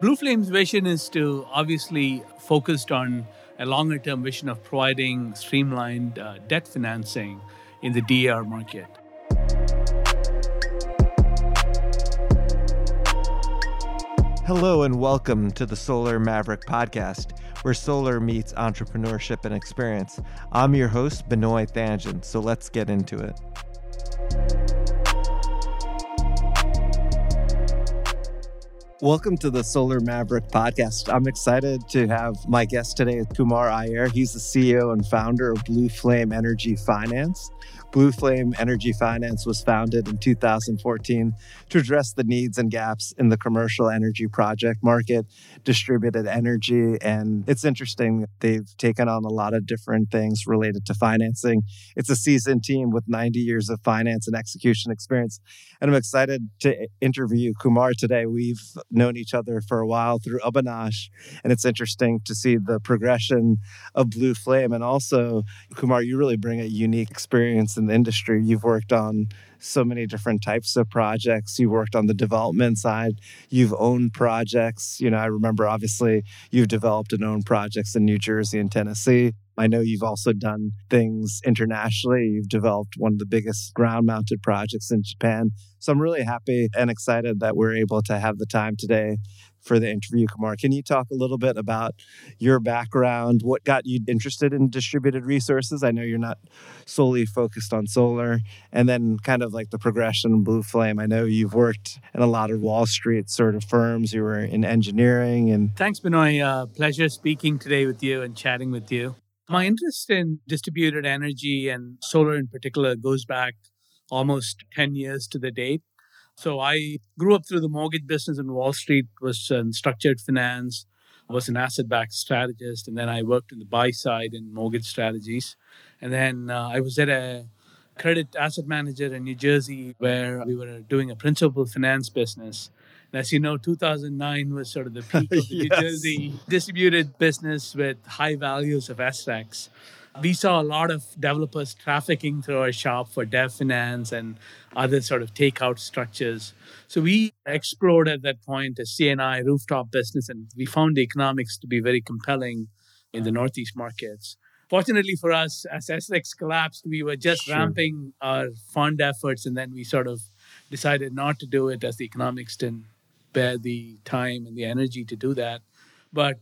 Blue Flame's vision is to obviously focused on a longer term vision of providing streamlined uh, debt financing in the DER market. Hello, and welcome to the Solar Maverick podcast, where solar meets entrepreneurship and experience. I'm your host, Benoit Thanjan, so let's get into it. Welcome to the Solar Maverick podcast. I'm excited to have my guest today, Kumar Iyer. He's the CEO and founder of Blue Flame Energy Finance. Blue Flame Energy Finance was founded in 2014 to address the needs and gaps in the commercial energy project market, distributed energy. And it's interesting, they've taken on a lot of different things related to financing. It's a seasoned team with 90 years of finance and execution experience. And I'm excited to interview Kumar today. We've known each other for a while through Abhinash, and it's interesting to see the progression of Blue Flame. And also, Kumar, you really bring a unique experience in the industry. You've worked on so many different types of projects. You worked on the development side. You've owned projects. You know, I remember obviously you've developed and owned projects in New Jersey and Tennessee. I know you've also done things internationally. You've developed one of the biggest ground mounted projects in Japan. So I'm really happy and excited that we're able to have the time today for the interview, Kumar. Can you talk a little bit about your background? What got you interested in distributed resources? I know you're not solely focused on solar, and then kind of like the progression Blue Flame. I know you've worked in a lot of Wall Street sort of firms. You were in engineering and. Thanks, Benoit. Uh, pleasure speaking today with you and chatting with you. My interest in distributed energy and solar in particular goes back almost 10 years to the date. So I grew up through the mortgage business in Wall Street, was in structured finance, was an asset-backed strategist, and then I worked in the buy side in mortgage strategies. And then uh, I was at a credit asset manager in New Jersey where we were doing a principal finance business. And as you know, 2009 was sort of the peak of the yes. New Jersey distributed business with high values of SRECs we saw a lot of developers trafficking through our shop for dev finance and other sort of takeout structures. So we explored at that point a CNI rooftop business, and we found the economics to be very compelling in the Northeast markets. Fortunately for us, as SRECs collapsed, we were just sure. ramping our fund efforts, and then we sort of decided not to do it as the economics didn't bear the time and the energy to do that. But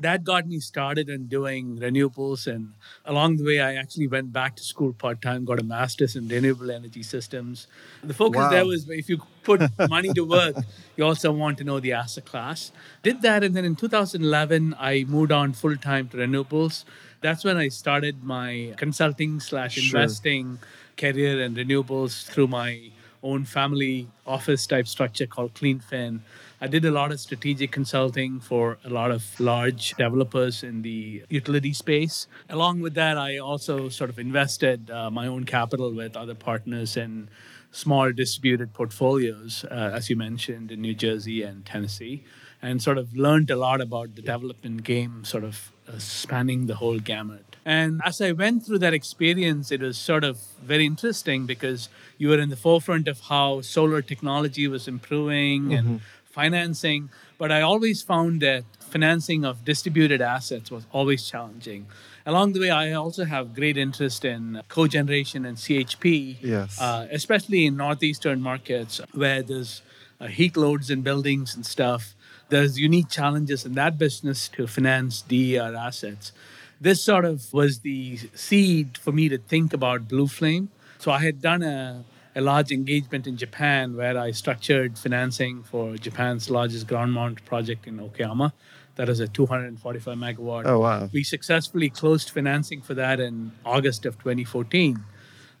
that got me started in doing renewables. And along the way, I actually went back to school part time, got a master's in renewable energy systems. The focus wow. there was if you put money to work, you also want to know the asset class. Did that. And then in 2011, I moved on full time to renewables. That's when I started my consulting slash investing sure. career in renewables through my own family office type structure called CleanFin. I did a lot of strategic consulting for a lot of large developers in the utility space. Along with that, I also sort of invested uh, my own capital with other partners in small distributed portfolios, uh, as you mentioned, in New Jersey and Tennessee, and sort of learned a lot about the development game, sort of uh, spanning the whole gamut. And as I went through that experience, it was sort of very interesting because you were in the forefront of how solar technology was improving mm-hmm. and financing, but I always found that financing of distributed assets was always challenging. Along the way, I also have great interest in cogeneration and CHP, yes. Uh, especially in northeastern markets where there's uh, heat loads in buildings and stuff. There's unique challenges in that business to finance DER assets. This sort of was the seed for me to think about Blue Flame. So I had done a a large engagement in Japan where I structured financing for Japan's largest ground mount project in Okayama. That is a 245 megawatt. Oh, wow. We successfully closed financing for that in August of 2014.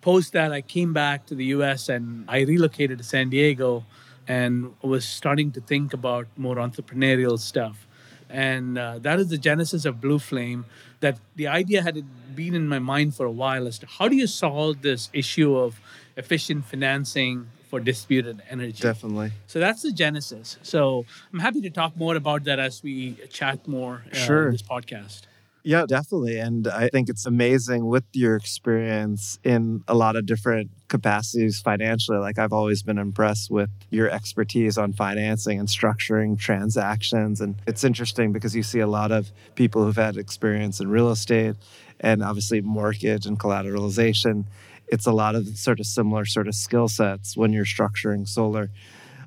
Post that, I came back to the US and I relocated to San Diego and was starting to think about more entrepreneurial stuff. And uh, that is the genesis of Blue Flame. That the idea had been in my mind for a while as to how do you solve this issue of efficient financing for distributed energy. Definitely. So that's the genesis. So I'm happy to talk more about that as we chat more uh, sure. in this podcast. Yeah, definitely. And I think it's amazing with your experience in a lot of different capacities financially. Like, I've always been impressed with your expertise on financing and structuring transactions. And it's interesting because you see a lot of people who've had experience in real estate and obviously mortgage and collateralization. It's a lot of sort of similar sort of skill sets when you're structuring solar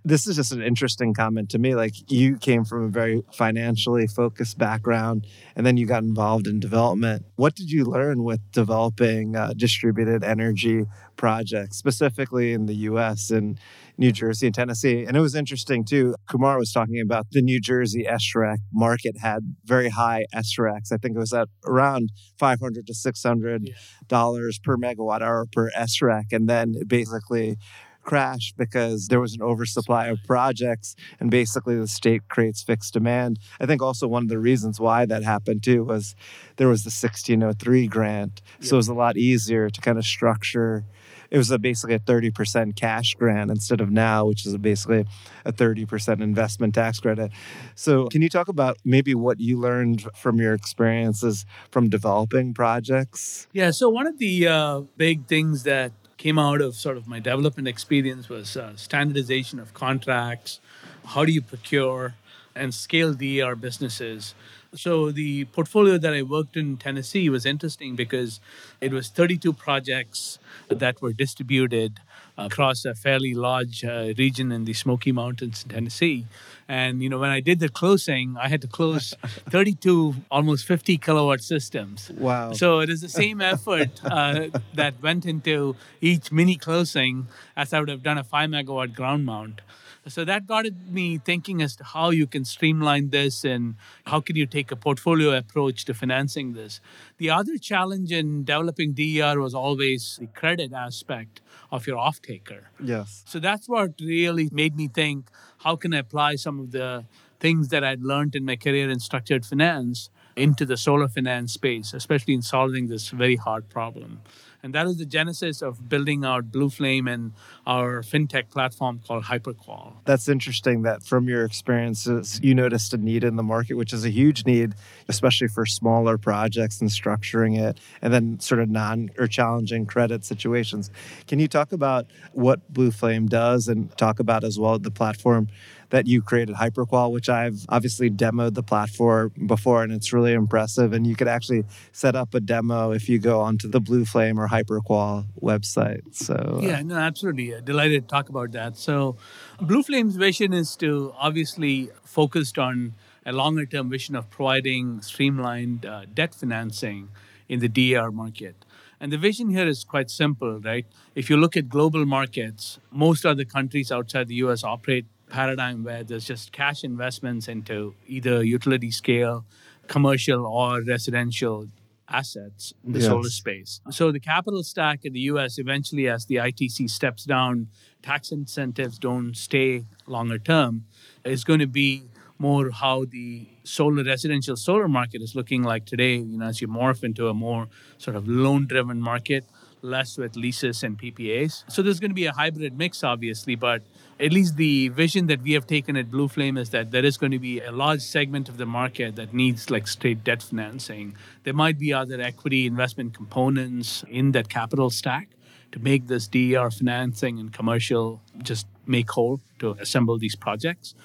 this is just an interesting comment to me. Like you came from a very financially focused background and then you got involved in development. What did you learn with developing uh, distributed energy projects, specifically in the US and New Jersey and Tennessee? And it was interesting too. Kumar was talking about the New Jersey SREC market had very high SRECs. I think it was at around 500 to 600 dollars per megawatt hour per SREC. And then it basically crash because there was an oversupply of projects and basically the state creates fixed demand. I think also one of the reasons why that happened too was there was the 1603 grant. So it was a lot easier to kind of structure it was a basically a 30% cash grant instead of now, which is basically a 30% investment tax credit. So, can you talk about maybe what you learned from your experiences from developing projects? Yeah, so one of the uh, big things that came out of sort of my development experience was uh, standardization of contracts. How do you procure and scale the DER businesses? So the portfolio that I worked in Tennessee was interesting because it was 32 projects that were distributed across a fairly large uh, region in the Smoky Mountains in Tennessee. And you know, when I did the closing, I had to close 32 almost 50 kilowatt systems. Wow! So it is the same effort uh, that went into each mini closing as I would have done a five megawatt ground mount. So that got me thinking as to how you can streamline this and how can you take a portfolio approach to financing this. The other challenge in developing DER was always the credit aspect of your off taker. Yes. So that's what really made me think how can I apply some of the things that I'd learned in my career in structured finance into the solar finance space, especially in solving this very hard problem. And that is the genesis of building out Blue Flame and our fintech platform called HyperQual. That's interesting that from your experiences, you noticed a need in the market, which is a huge need, especially for smaller projects and structuring it, and then sort of non or challenging credit situations. Can you talk about what Blue Flame does and talk about as well the platform that you created HyperQual, which I've obviously demoed the platform before, and it's really impressive. And you could actually set up a demo if you go onto the Blue Flame or HyperQual website. So yeah, no, absolutely, delighted to talk about that. So, Blue Flame's vision is to obviously focused on a longer term vision of providing streamlined uh, debt financing in the DER market. And the vision here is quite simple, right? If you look at global markets, most other countries outside the US operate paradigm where there's just cash investments into either utility scale, commercial, or residential assets in the yes. solar space. So the capital stack in the US eventually as the ITC steps down, tax incentives don't stay longer term, is going to be more how the solar residential solar market is looking like today, you know, as you morph into a more sort of loan driven market, less with leases and PPAs. So there's going to be a hybrid mix obviously, but at least the vision that we have taken at Blue Flame is that there is going to be a large segment of the market that needs like straight debt financing. There might be other equity investment components in that capital stack to make this DER financing and commercial just make whole to assemble these projects.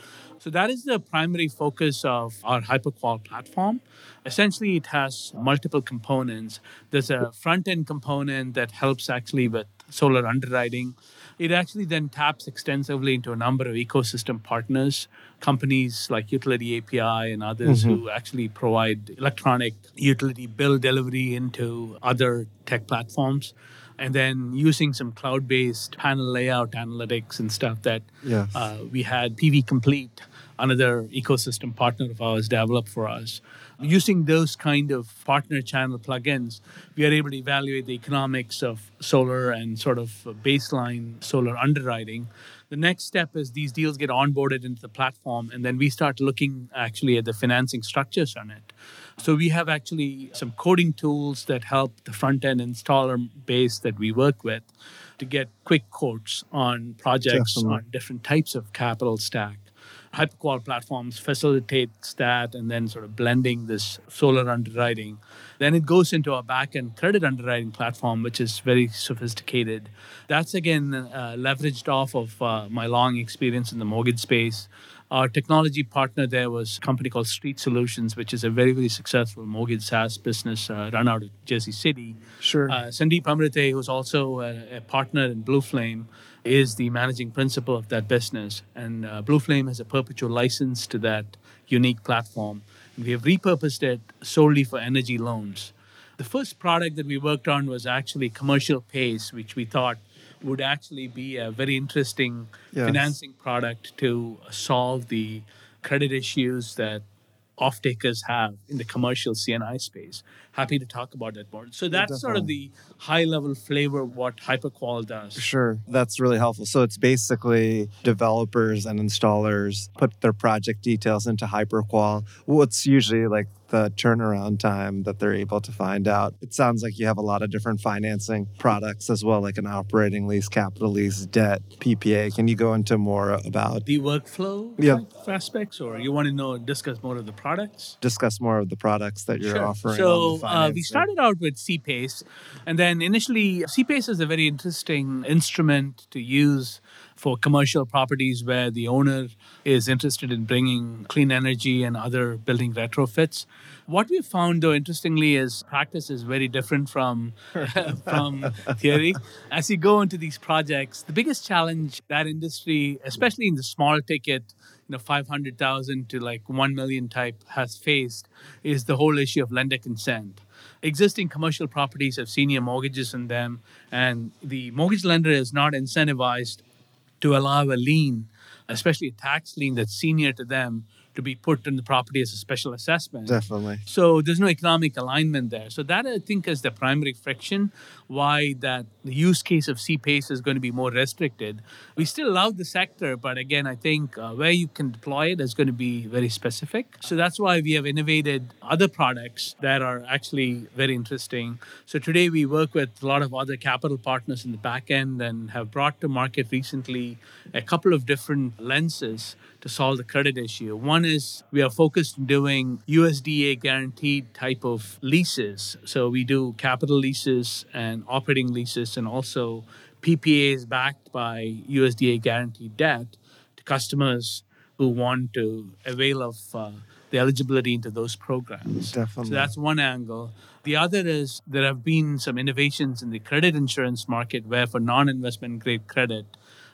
So that is the primary focus of our HyperQual platform. Essentially, it has multiple components. There's a front end component that helps actually with solar underwriting it actually then taps extensively into a number of ecosystem partners, companies like Utility API and others mm-hmm. who actually provide electronic utility bill delivery into other tech platforms. And then using some cloud based panel layout analytics and stuff that yes. uh, we had PV Complete, another ecosystem partner of ours, developed for us using those kind of partner channel plugins, we are able to evaluate the economics of solar and sort of baseline solar underwriting. The next step is these deals get onboarded into the platform, and then we start looking actually at the financing structures on it. So we have actually some coding tools that help the front end installer base that we work with to get quick quotes on projects Definitely. on different types of capital stack HyperQual platforms facilitates that and then sort of blending this solar underwriting. Then it goes into our back-end credit underwriting platform, which is very sophisticated. That's again uh, leveraged off of uh, my long experience in the mortgage space. Our technology partner there was a company called Street Solutions, which is a very, very successful mortgage SaaS business uh, run out of Jersey City. Sure. Uh, Sandeep Amrite, who's also a, a, partner in Blue Flame, is the managing principal of that business. And uh, Blue Flame has a perpetual license to that unique platform. And we have repurposed it solely for energy loans. The first product that we worked on was actually Commercial Pace, which we thought would actually be a very interesting yes. financing product to solve the credit issues that off-takers have in the commercial CNI space. Happy to talk about that more. So that's yeah, sort of the high-level flavor of what HyperQual does. Sure, that's really helpful. So it's basically developers and installers put their project details into HyperQual. What's usually like the turnaround time that they're able to find out. It sounds like you have a lot of different financing products as well, like an operating lease, capital lease, debt, PPA. Can you go into more about the workflow yeah. aspects, or you want to know discuss more of the products? Discuss more of the products that you're sure. offering. So uh, we started out with CPACE, and then initially CPACE is a very interesting instrument to use for commercial properties where the owner is interested in bringing clean energy and other building retrofits. What we found, though, interestingly, is practice is very different from from theory. As you go into these projects, the biggest challenge that industry, especially in the small ticket, you know, five hundred thousand to like one million type, has faced, is the whole issue of lender consent existing commercial properties have senior mortgages in them, and the mortgage lender is not incentivized to allow a lien, especially a tax lien that's senior to them, to be put in the property as a special assessment. Definitely. So there's no economic alignment there. So that I think is the primary friction why that the use case of CPACE is going to be more restricted. We still love the sector, but again, I think uh, where you can deploy it is going to be very specific. So that's why we have innovated other products that are actually very interesting. So today we work with a lot of other capital partners in the back end and have brought to market recently a couple of different lenses to solve the credit issue. One is we are focused on doing USDA guaranteed type of leases. So we do capital leases and operating leases and also PPAs backed by USDA guaranteed debt to customers who want to avail of uh, the eligibility into those programs. Definitely. So that's one angle. The other is there have been some innovations in the credit insurance market where for non-investment grade credit,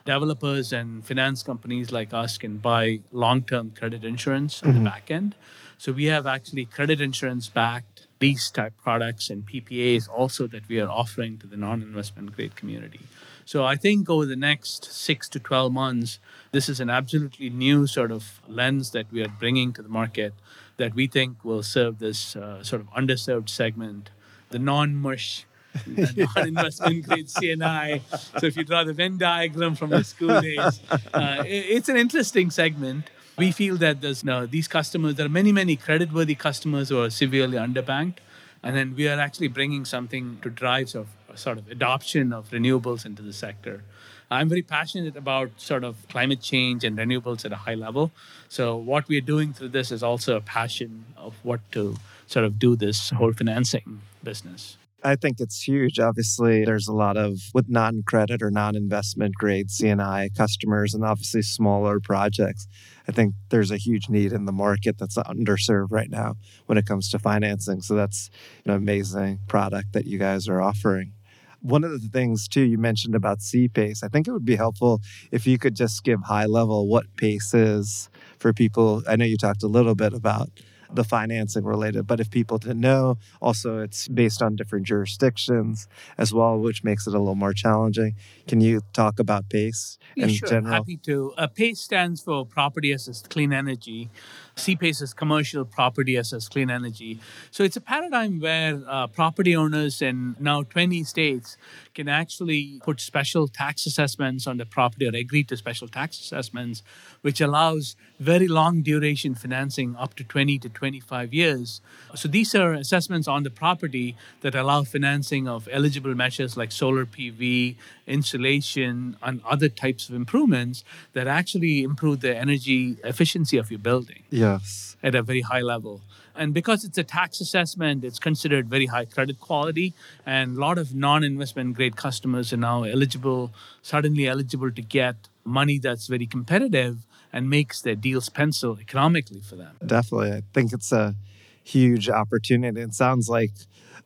developers and finance companies like us can buy long-term credit insurance on mm-hmm. the back end. So we have actually credit insurance backed lease type products and PPAs also that we are offering to the non-investment grade community. So I think over the next six to 12 months, this is an absolutely new sort of lens that we are bringing to the market that we think will serve this uh, sort of underserved segment, the non-mush non-investment grade CNI. So if you draw the Venn diagram from the school days, uh, it's an interesting segment. We feel that there's you these customers, there are many, many credit-worthy customers who are severely underbanked. And then we are actually bringing something to drive sort of, sort of adoption of renewables into the sector. I'm very passionate about sort of climate change and renewables at a high level. So what we are doing through this is also a passion of what to sort of do this whole financing business. I think it's huge. Obviously, there's a lot of with non credit or non investment grade CNI customers and obviously smaller projects. I think there's a huge need in the market that's underserved right now when it comes to financing. So that's an amazing product that you guys are offering. One of the things too you mentioned about CPACE, I think it would be helpful if you could just give high level what PACE is for people. I know you talked a little bit about the financing related. But if people didn't know, also it's based on different jurisdictions as well, which makes it a little more challenging. Can you talk about PACE yeah, in sure. general? Happy to. Uh, PACE stands for Property Assessed Clean Energy. CPACE is commercial property assessed clean energy. So it's a paradigm where uh, property owners in now 20 states can actually put special tax assessments on the property or agree to special tax assessments, which allows very long duration financing up to 20 to 25 years. So these are assessments on the property that allow financing of eligible measures like solar PV, insulation, and other types of improvements that actually improve the energy efficiency of your building. Yes. At a very high level. And because it's a tax assessment, it's considered very high credit quality. And a lot of non investment grade customers are now eligible, suddenly eligible to get money that's very competitive and makes their deals pencil economically for them. Definitely. I think it's a huge opportunity. It sounds like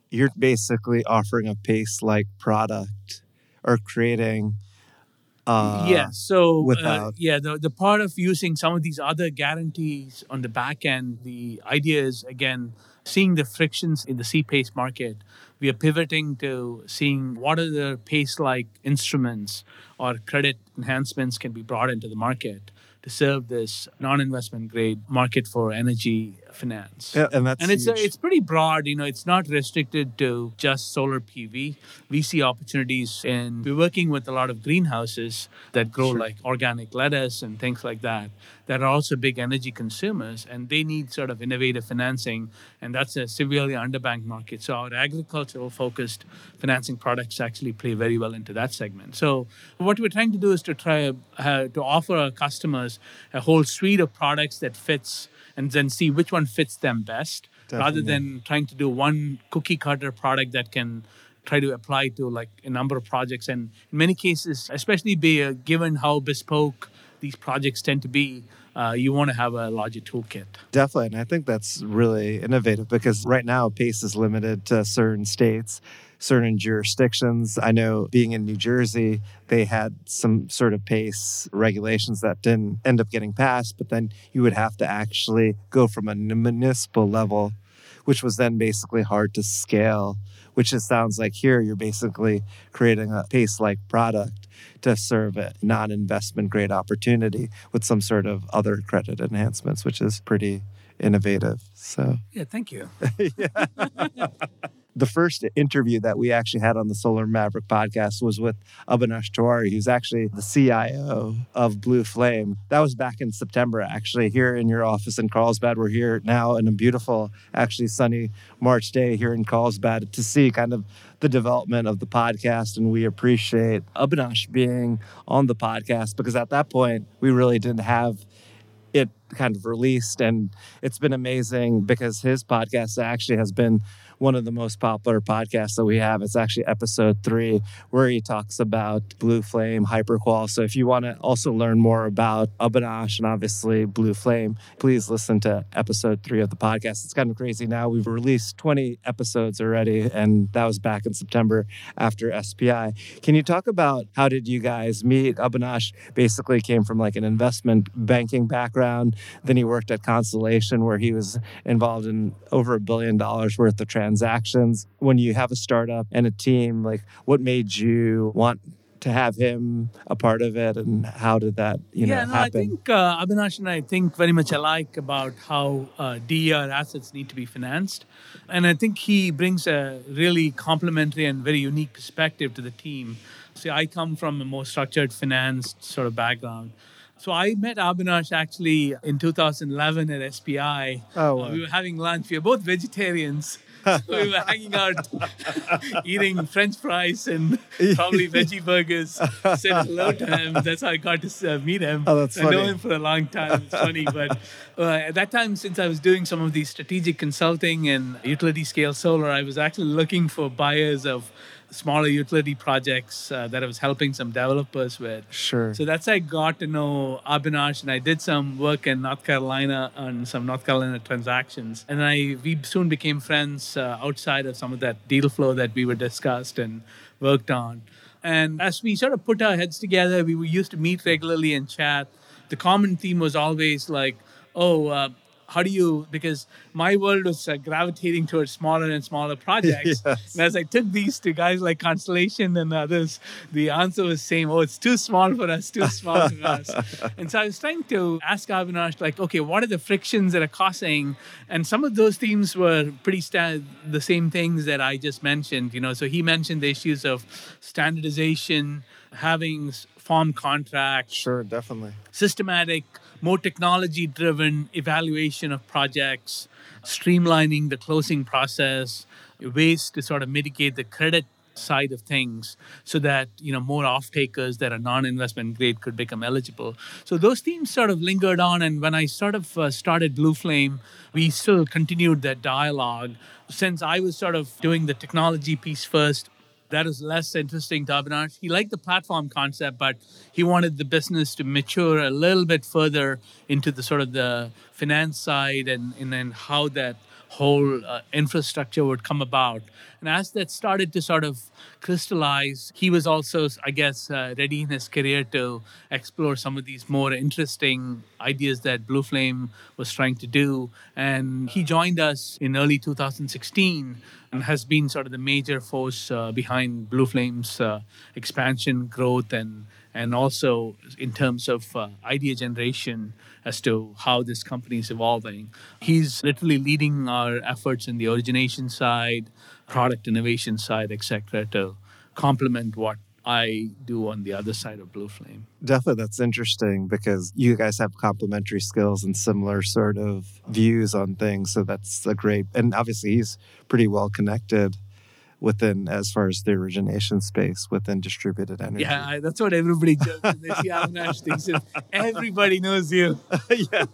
you're basically offering a pace like product or creating uh, yeah. So uh, without- uh, yeah, the the part of using some of these other guarantees on the back end, the idea is again seeing the frictions in the CPACE market. We are pivoting to seeing what are the pace like instruments or credit enhancements can be brought into the market to serve this non-investment grade market for energy finance. Yeah, and that's and it's it's pretty broad. You know, it's not restricted to just solar PV. We see opportunities in we're working with a lot of greenhouses that grow Sure. like organic lettuce and things like that that are also big energy consumers and they need sort of innovative financing and that's a severely underbanked market. So our agricultural focused financing products actually play very well into that segment. So what we're trying to do is to try uh, to offer our customers a whole suite of products that fits and then see which one fits them best rather than trying to do one cookie cutter product that can try to apply to like a number of projects. And in many cases especially be uh, given how bespoke these projects tend to be uh, you want to have a larger toolkit. Definitely. And I think that's really innovative because right now PACE is limited to certain states, certain jurisdictions. I know being in New Jersey, they had some sort of PACE regulations that didn't end up getting passed, but then you would have to actually go from a municipal level, which was then basically hard to scale. Which it sounds like here you're basically creating a PACE like product to serve a non investment grade opportunity with some sort of other credit enhancements, which is pretty innovative. So, yeah thank you the first interview that we actually had on the Solar Maverick podcast was with Abhinash Tiwari, who's actually the CIO of Blue Flame. That was back in September, actually, here in your office in Carlsbad. We're here now in a beautiful, actually sunny March day here in Carlsbad to see kind of the development of the podcast. And we appreciate Abhinash being on the podcast because at that point, we really didn't have it kind of released and it's been amazing because his podcast actually has been one of the most popular podcasts that we have. It's actually episode three, where he talks about Blue Flame Hyperqual. So if you want to also learn more about Abhinash and obviously Blue Flame, please listen to episode three of the podcast. It's kind of crazy now. We've released 20 episodes already, and that was back in September after SPI. Can you talk about how did you guys meet? Abhinash basically came from like an investment banking background. Then he worked at Constellation, where he was involved in over a billion dollars worth of transactions. When you have a startup and a team, like what made you want to have him a part of it, and how did that you yeah, know no, I think uh, Abhinash and I think very much alike about how uh, DER assets need to be financed. And I think he brings a really complementary and very unique perspective to the team. See, I come from a more structured financed sort of background. So I met Abhinash actually in 2011 at SPI. Oh, Uh, we were having lunch. We were both vegetarians. So we were hanging out, eating French fries and probably veggie burgers. Said hello to him. That's how I got to uh, meet him. Oh, that's I know him for a long time. It's funny, but uh, at that time, since I was doing some of the strategic consulting and utility scale solar, I was actually looking for buyers of smaller utility projects uh, that I was helping some developers with. Sure. So that's how I got to know Abhinash, and I did some work in North Carolina on some North Carolina transactions. And I we soon became friends uh, outside of some of that deal flow that we were discussed and worked on. And as we sort of put our heads together, we used to meet regularly and chat. The common theme was always like, "Oh, uh, how do you because my world was uh, gravitating towards smaller and smaller projects Yes. and as i took these to guys like constellation and others the answer was same oh it's too small for us too small for us and so i was trying to ask avinash like okay what are the frictions that are causing and some of those themes were pretty sta- the same things that i just mentioned you know so he mentioned the issues of standardization having form contracts Sure, definitely. systematic, more technology driven evaluation of projects, streamlining the closing process, ways to sort of mitigate the credit side of things so that you know more off takers that are non-investment grade could become eligible. So those themes sort of lingered on and when i sort of uh, started blue flame we still continued that dialogue. Since i was sort of doing the technology piece first that is less interesting to Abhinash. He liked the platform concept, but he wanted the business to mature a little bit further into the sort of the finance side and, and then how that whole uh, infrastructure would come about. And as that started to sort of crystallize, he was also, I guess, uh, ready in his career to explore some of these more interesting ideas that Blue Flame was trying to do. And he joined us in early 2016 and has been sort of the major force uh, behind Blue Flame's uh, expansion, growth, and and also in terms of uh, idea generation as to how this company is evolving. He's literally leading our efforts in the origination side, product innovation side, etc., to complement what I do on the other side of Blue Flame. Definitely, that's interesting because you guys have complementary skills and similar sort of views on things. So that's a great, and obviously he's pretty well connected within as far as the origination space within distributed energy. Yeah, I- that's what everybody jokes. when They see Abhinash thinks is everybody knows you. yeah.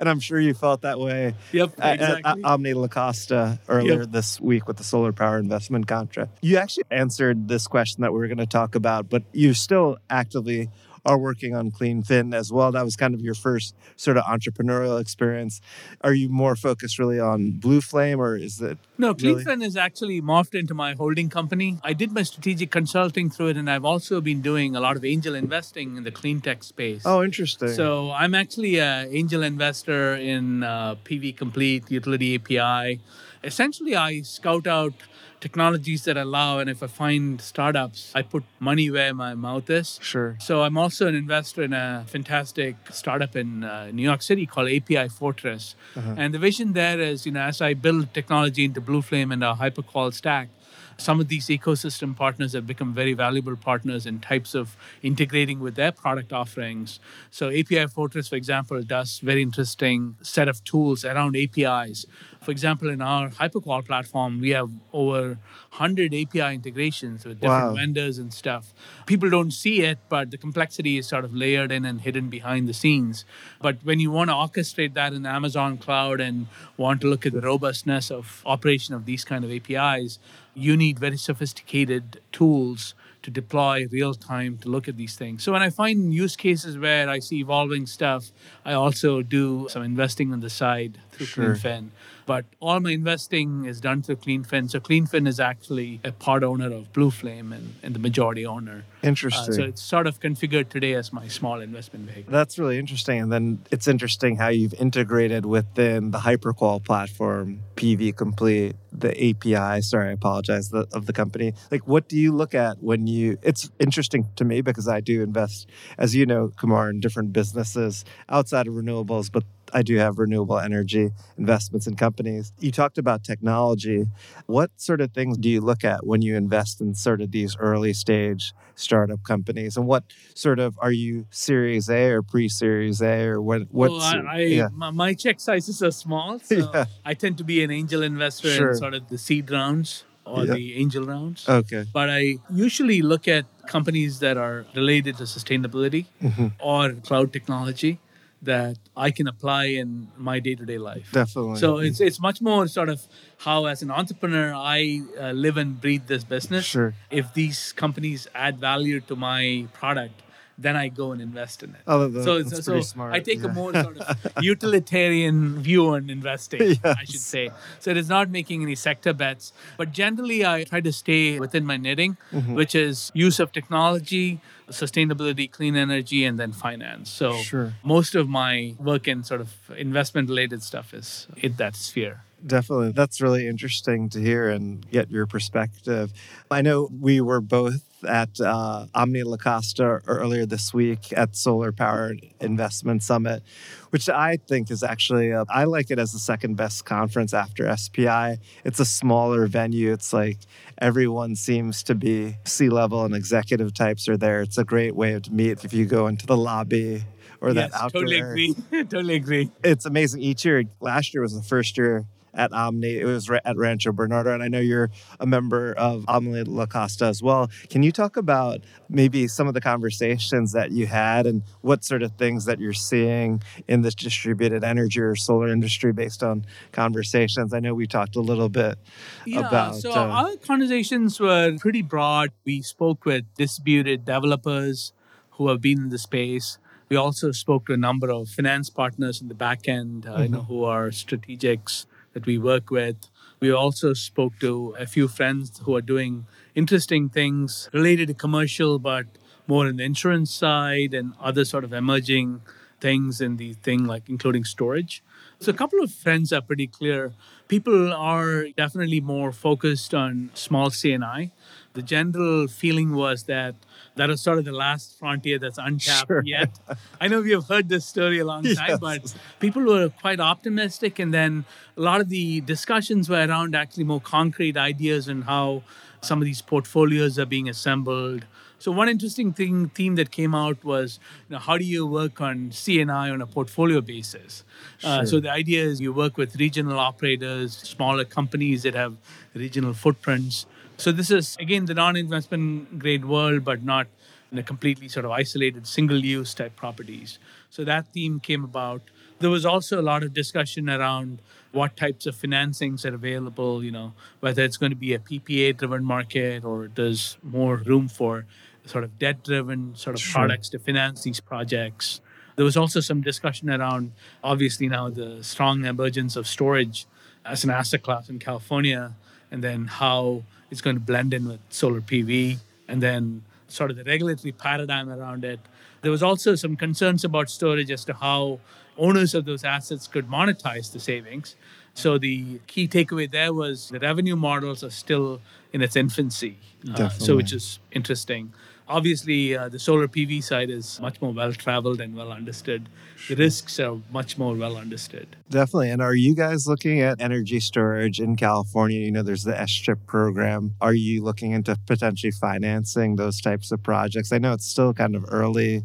And I'm sure you felt that way Yep, at, at exactly. Omni La Costa earlier this week with the solar power investment contract. You actually answered this question that we were going to talk about, but you still actively are working on Clean CleanFin as well. That was kind of your first sort of entrepreneurial experience. Are you more focused really on Blue Flame or is it? No, Really? CleanFin is actually morphed into my holding company. I did my strategic consulting through it, and I've also been doing a lot of angel investing in the clean tech space. Oh, interesting. So I'm actually an angel investor in uh, PV Complete Utility API. Essentially, I scout out technologies that allow, and if I find startups, I put money where my mouth is. sure. So I'm also an investor in a fantastic startup in uh, New York City called API Fortress. And the vision there is, you know, as I build technology into Blue Flame and our HyperQual stack, some of these ecosystem partners have become very valuable partners in types of integrating with their product offerings. So API Fortress, for example, does very interesting set of tools around APIs. For example, in our HyperQual platform, we have over 100 API integrations with different Wow. vendors and stuff. People don't see it, but the complexity is sort of layered in and hidden behind the scenes. But when you want to orchestrate that in the Amazon cloud and want to look at the robustness of operation of these kind of APIs, you need very sophisticated tools to deploy real time to look at these things. So when I find use cases where I see evolving stuff, I also do some investing on the side through Sure. CleanFin. But all my investing is done through CleanFin. So CleanFin is actually a part owner of Blue Flame and, and the majority owner. Uh, Interesting. so it's sort of configured today as my small investment vehicle. That's really interesting. And then it's interesting how you've integrated within the HyperQual platform, PV Complete, the API, sorry, I apologize, the, of the company. Like, what do you look at when you, it's interesting to me because I do invest, as you know, Kumar, in different businesses outside of renewables, but I do have renewable energy investments in companies. You talked about technology. What sort of things do you look at when you invest in sort of these early stage startup companies? And what sort of are you Series A or pre-Series A or what? What's well, I, I, yeah. my, my check sizes are small, so Yeah. I tend to be an angel investor Sure. in sort of the seed rounds or Yeah. the angel rounds. Okay. but I usually look at companies that are related to sustainability Mm-hmm. or cloud technology that I can apply in my day-to-day life. Definitely. So it's it's much more sort of how, as an entrepreneur, I uh, live and breathe this business. Sure. If these companies add value to my product, then I go and invest in it. Oh, that- so that's so smart. I take yeah. a more sort of utilitarian view on investing, I should say. So it is not making any sector bets, but generally I try to stay within my knitting, Mm-hmm. which is use of technology, sustainability, clean energy, and then finance. So Sure. most of my work in sort of investment related stuff is in that sphere. Definitely. That's really interesting to hear and get your perspective. I know we were both at uh, Omni La Costa earlier this week at Solar Power Investment Summit, which I think is actually, a, I like it as the second best conference after SPI. It's a smaller venue. It's like everyone seems to be C level and executive types are there. It's a great way to meet if you go into the lobby or that yes, outdoor. totally agree. totally agree. it's amazing each year. Last year was the first year at Omni. It was at Rancho Bernardo, and I know you're a member of Omni La Costa as well. Can you talk about maybe some of the conversations that you had and what sort of things that you're seeing in this distributed energy or solar industry based on conversations? I know we talked a little bit Yeah, about. so uh, our conversations were pretty broad. We spoke with distributed developers who have been in the space. We also spoke to a number of finance partners in the back end, uh, you know, who are strategics that we work with. We also spoke to a few friends who are doing interesting things related to commercial, but more in the insurance side and other sort of emerging things in the thing, like including storage. So a couple of friends are pretty clear. People are definitely more focused on small CNI. The general feeling was that that was sort of the last frontier that's untapped Sure. yet. I know we have heard this story a long time, Yes. but people were quite optimistic. And then a lot of the discussions were around actually more concrete ideas and how some of these portfolios are being assembled. So one interesting thing theme that came out was, you know, how do you work on CNI on a portfolio basis? Uh, so the idea is you work with regional operators, smaller companies that have regional footprints. So this is again the non-investment grade world, but not in a completely sort of isolated single-use type properties. So that theme came about. There was also a lot of discussion around what types of financings are available, you know, whether it's going to be a PPA driven market or there's more room for sort of debt driven sort of Sure. products to finance these projects. There was also some discussion around obviously now the strong emergence of storage as an asset class in California and then how it's going to blend in with solar PV and then sort of the regulatory paradigm around it. There was also some concerns about storage as to how owners of those assets could monetize the savings. So the key takeaway there was the revenue models are still in its infancy. Uh, so which is interesting. Obviously, uh, the solar PV side is much more well traveled and well understood. The risks are much more well understood. Definitely. And are you guys looking at energy storage in California? You know, there's the SGIP program. Are you looking into potentially financing those types of projects? I know it's still kind of early.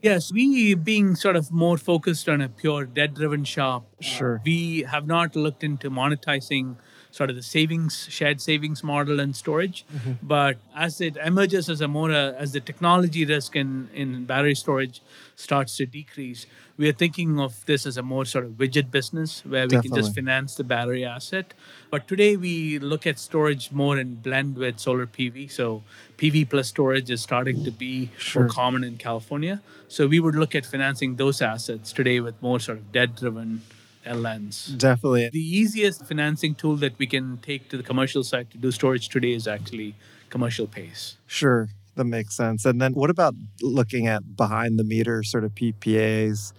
Yes, we being sort of more focused on a pure debt driven shop, uh, Sure. we have not looked into monetizing sort of the savings, shared savings model and storage. But as it emerges as a more, uh, as the technology risk in, in battery storage starts to decrease, we are thinking of this as a more sort of widget business where we can just finance the battery asset. But today we look at storage more in blend with solar PV. So PV plus storage is starting to be Sure. more common in California. So we would look at financing those assets today with more sort of debt driven lens. Definitely. The easiest financing tool that we can take to the commercial side to do storage today is actually commercial pace. Sure. That makes sense. And then what about looking at behind the meter sort of PPAs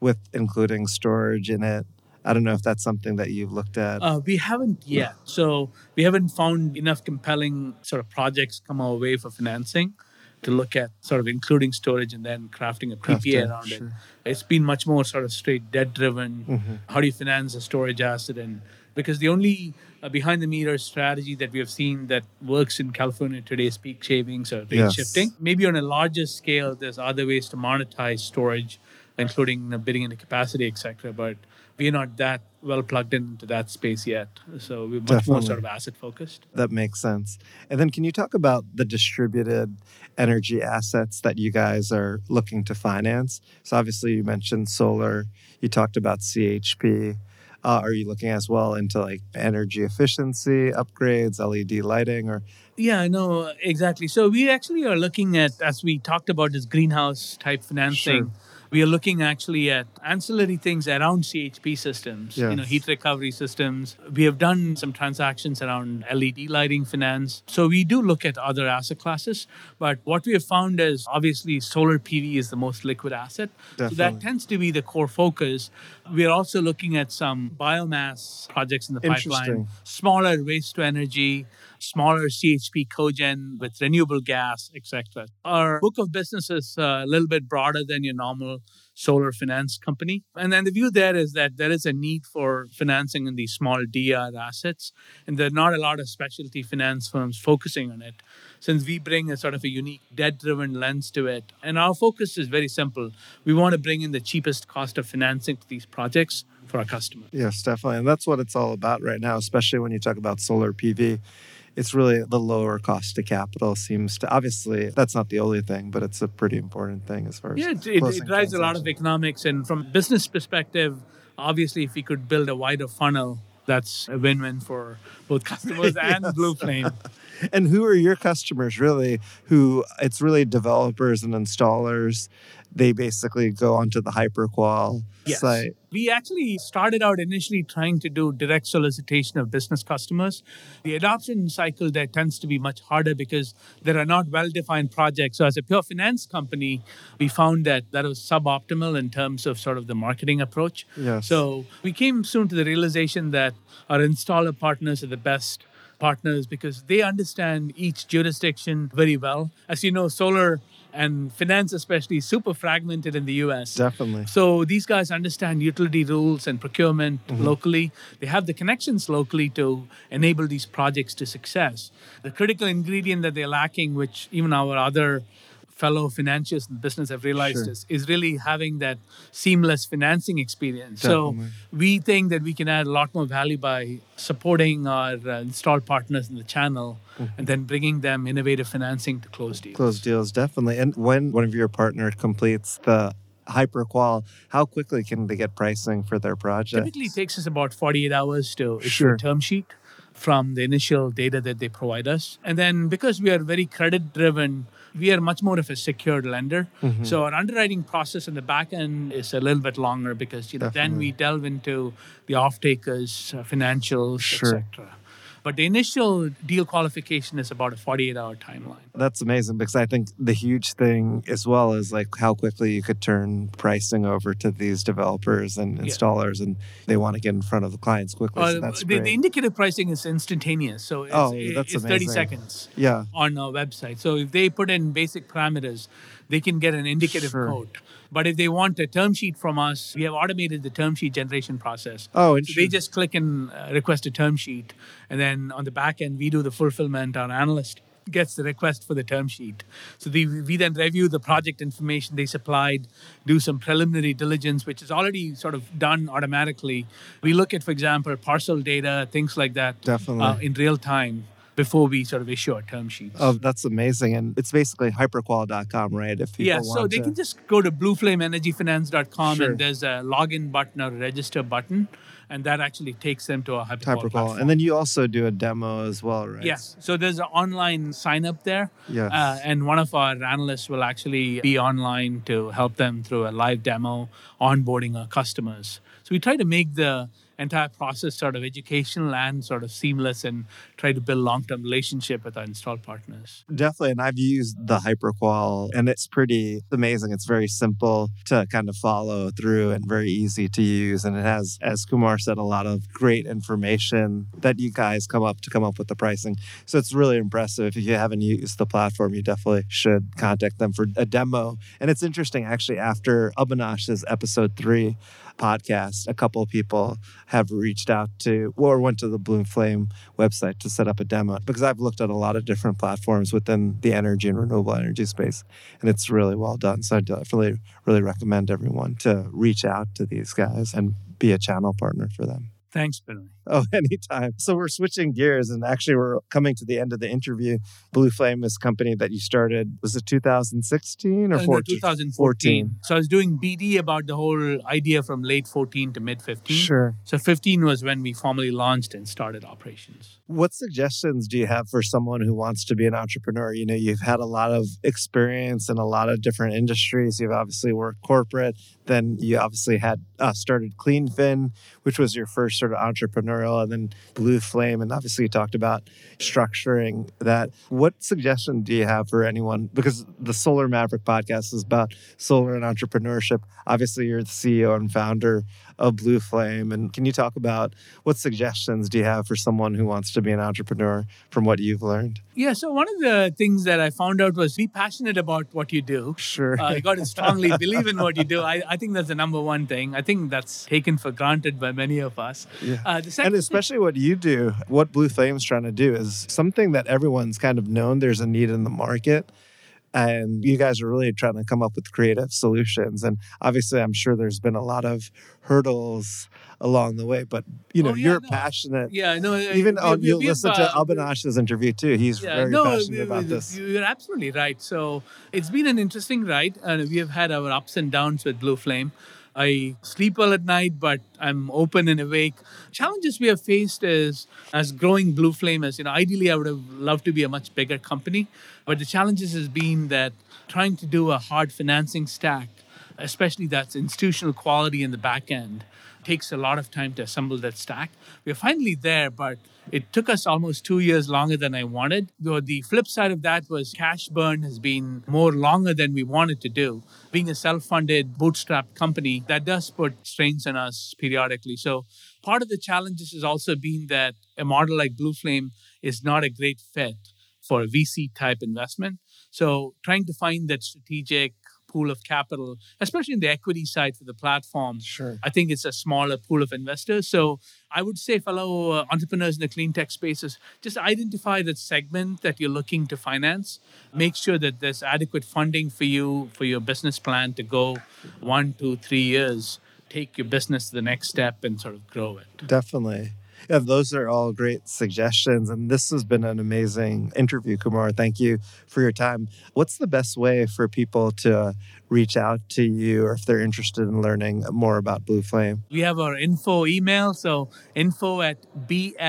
with including storage in it? I don't know if that's something that you've looked at. Uh, we haven't yet. So we haven't found enough compelling sort of projects come our way for financing to look at sort of including storage and then crafting a PPA Crafting, around sure. it. It's been much more sort of straight debt driven. Mm-hmm. How do you finance a storage asset? And because the only uh, behind the meter strategy that we have seen that works in California today is peak shavings or rate Yes. shifting. Maybe on a larger scale, there's other ways to monetize storage, including bidding into capacity, etc. But we're not that well plugged into that space yet. So we're much more sort of asset focused. That makes sense. And then can you talk about the distributed energy assets that you guys are looking to finance? So obviously you mentioned solar, you talked about CHP. Uh, are you looking as well into like energy efficiency upgrades, LED lighting, or yeah, no, exactly. So we actually are looking at, as we talked about, this greenhouse type financing. Sure. We are looking actually at ancillary things around CHP systems, you know, heat recovery systems. We have done some transactions around LED lighting finance. So we do look at other asset classes. But what we have found is obviously solar PV is the most liquid asset. So that tends to be the core focus. We are also looking at some biomass projects in the pipeline smaller waste to energy, smaller CHP cogen with renewable gas, etc. Our book of business is uh, a little bit broader than your normal solar finance company. And then the view there is that there is a need for financing in these small DR assets, and there are not a lot of specialty finance firms focusing on it. Since we bring a sort of a unique debt driven lens to it. And our focus is very simple. We want to bring in the cheapest cost of financing to these projects for our customers. Yes, definitely. And that's what it's all about right now, especially when you talk about solar PV. It's really the lower cost to capital seems to obviously that's not the only thing, but it's a pretty important thing as far as Yeah, it, it, drives a lot of economics. And from business perspective, obviously, if we could build a wider funnel, that's a win win for both customers and Blue Flame. And who are your customers really? Who it's really developers and installers. They basically go onto the HyperQual Yes. site. We actually started out initially trying to do direct solicitation of business customers. The adoption cycle there tends to be much harder because there are not well defined projects. So, as a pure finance company, we found that that was suboptimal in terms of sort of the marketing approach. Yes. So, we came soon to the realization that our installer partners are the best partners because they understand each jurisdiction very well. As you know, solar and finance, especially, super fragmented in the US. Definitely. So these guys understand utility rules and procurement mm-hmm. locally. They have the connections locally to enable these projects to success. The critical ingredient that they're lacking, which even our other fellow financiers in business have realized Sure. is, is really having that seamless financing experience. Definitely. So we think that we can add a lot more value by supporting our uh, installed partners in the channel and then bringing them innovative financing to close deals. Close deals, definitely. And when one of your partner completes the HyperQual, how quickly can they get pricing for their project? Typically, takes us about 48 hours to issue Sure. a term sheet from the initial data that they provide us. And then, because we are very credit driven, we are much more of a secured lender. Mm-hmm. So our underwriting process in the back end is a little bit longer because you know then we delve into the off takers, uh, financials, Sure. etc. But the initial deal qualification is about a 48 hour timeline. That's amazing because I think the huge thing as well is like how quickly you could turn pricing over to these developers and Yeah. installers, and they want to get in front of the clients quickly. so Uh, that's the, great. the indicative pricing is instantaneous. So it's, Oh, that's it's 30 seconds. yeah, on our website. So if they put in basic parameters, they can get an indicative Sure. quote. But if they want a term sheet from us, we have automated the term sheet generation process. Oh, So interesting. they just click and uh, request a term sheet, and then on the back end, we do the fulfillment. Our analyst gets the request for the term sheet. So the, we then review the project information they supplied, do some preliminary diligence, which is already sort of done automatically. We look at, for example, parcel data, things like that, Definitely. uh, in real time before we sort of issue our term sheets. Oh, that's amazing. And it's basically hyperqual.com, right? If people yeah, so they to. can just go to blueflameenergyfinance.com Sure. and there's a login button or a register button, and that actually takes them to a Hypercall, HyperQual. platform. And then you also do a demo as well, right? Yes, so there's an online sign up there, Yes. uh, and one of our analysts will actually be online to help them through a live demo, onboarding our customers. So we try to make the entire process sort of educational and sort of seamless, and try to build long-term relationship with our install partners. Definitely. And I've used the HyperQual and it's pretty amazing. It's very simple to kind of follow through and very easy to use. And it has, as Kumar said, a lot of great information that you guys come up to come up with the pricing. So it's really impressive. If you haven't used the platform, you definitely should contact them for a demo. And it's interesting, actually, after Abhinash's episode three podcast, a couple of people have reached out to or went to the Blue Flame website to set up a demo because I've looked at a lot of different platforms within the energy and renewable energy space, and it's really well done. So I definitely really recommend everyone to reach out to these guys and be a channel partner for them. Thanks, Benoy. Oh, anytime. So we're switching gears and actually we're coming to the end of the interview. Blue Flame is a company that you started, was it 2016 or Uh, no, 14? 2014. So I was doing BD about the whole idea from late 14 to mid 15. Sure. So 15 was when we formally launched and started operations. What suggestions do you have for someone who wants to be an entrepreneur? You know, you've had a lot of experience in a lot of different industries. You've obviously worked corporate. Then you obviously had uh, started CleanFin, which was your first sort of entrepreneurial, and then Blue Flame. And obviously, you talked about structuring that. What suggestion do you have for anyone? Because the Solar Maverick podcast is about solar and entrepreneurship. Obviously, you're the CEO and founder of Blue Flame. And can you talk about what suggestions do you have for someone who wants to be an entrepreneur from what you've learned? Yeah, so one of the things that I found out was be passionate about what you do. Sure. Uh, you got to strongly believe in what you do. I, I think that's the number one thing. I think that's taken for granted by many of us. Yeah. Uh, and especially what you do, what Blue Flame's trying to do is something that everyone's kind of known there's a need in the market. And you guys are really trying to come up with creative solutions. And obviously, I'm sure there's been a lot of hurdles along the way, but you know, Oh, yeah, you're no. passionate. yeah, no, Even oh, on, you'll we've, listen to Abhinash's interview too. He's Yeah, very no, passionate about this. You're absolutely right. So it's been an interesting ride, and we have had our ups and downs with Blue Flame. I sleep well at night, but I'm open and awake. Challenges we have faced is as growing Blue Flame as you know, ideally I would have loved to be a much bigger company, but the challenges has been that trying to do a hard financing stack, especially that's institutional quality in the back end, takes a lot of time to assemble that stack. We're finally there, but it took us almost two years longer than I wanted. Though the flip side of that was cash burn has been more longer than we wanted to do. Being a self-funded, bootstrapped company, that does put strains on us periodically. So part of the challenges has also been that a model like Blue Flame is not a great fit for a VC type investment. So trying to find that strategic pool of capital, especially in the equity side for the platform, Sure. I think it's a smaller pool of investors. So I would say, fellow uh, entrepreneurs in the clean tech spaces, just identify that segment that you're looking to finance. Make sure that there's adequate funding for you for your business plan to go one, two, three years. Take your business to the next step and sort of grow it. Definitely. Yeah, those are all great suggestions. And this has been an amazing interview, Kumar. Thank you for your time. What's the best way for people to reach out to you or if they're interested in learning more about Blue Flame? We have our info email, so info at bfef.biz.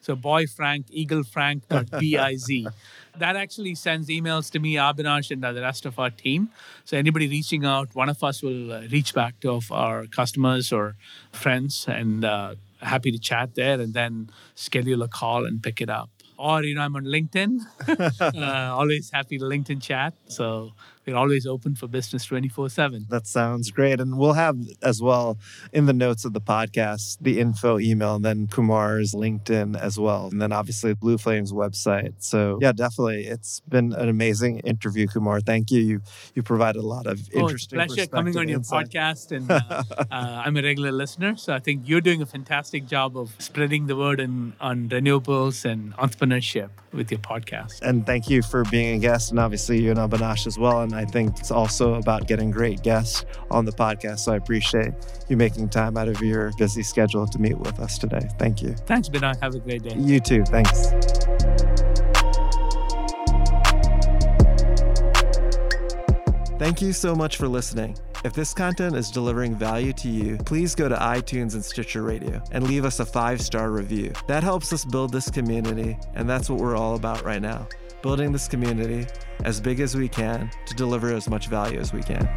So boy Frank, Eagle Frank biz. that actually sends emails to me, Abhinash, and the rest of our team. So anybody reaching out, one of us will uh, reach back to our customers or friends and uh, happy to chat there and then schedule a call and pick it up. Or, you know, I'm on LinkedIn. uh, always happy to LinkedIn chat. So we're always open for business 24 7. That sounds great. And we'll have as well in the notes of the podcast the info email and then Kumar's LinkedIn as well. And then obviously Blue Flame's website. So yeah, definitely. It's been an amazing interview, Kumar. Thank you. You you provided a lot of Oh, interesting it's a pleasure coming on your perspective podcast, and uh, uh, I'm a regular listener. So I think you're doing a fantastic job of spreading the word in, on renewables and entrepreneurship with your podcast. And thank you for being a guest, and obviously you and Abhinash as well. And I think it's also about getting great guests on the podcast. So I appreciate you making time out of your busy schedule to meet with us today. Thank you. Thanks, Benoy. Have a great day. You too. Thanks. Thank you so much for listening. If this content is delivering value to you, please go to iTunes and Stitcher Radio and leave us a five star review. That helps us build this community, and that's what we're all about right now building this community as big as we can to deliver as much value as we can.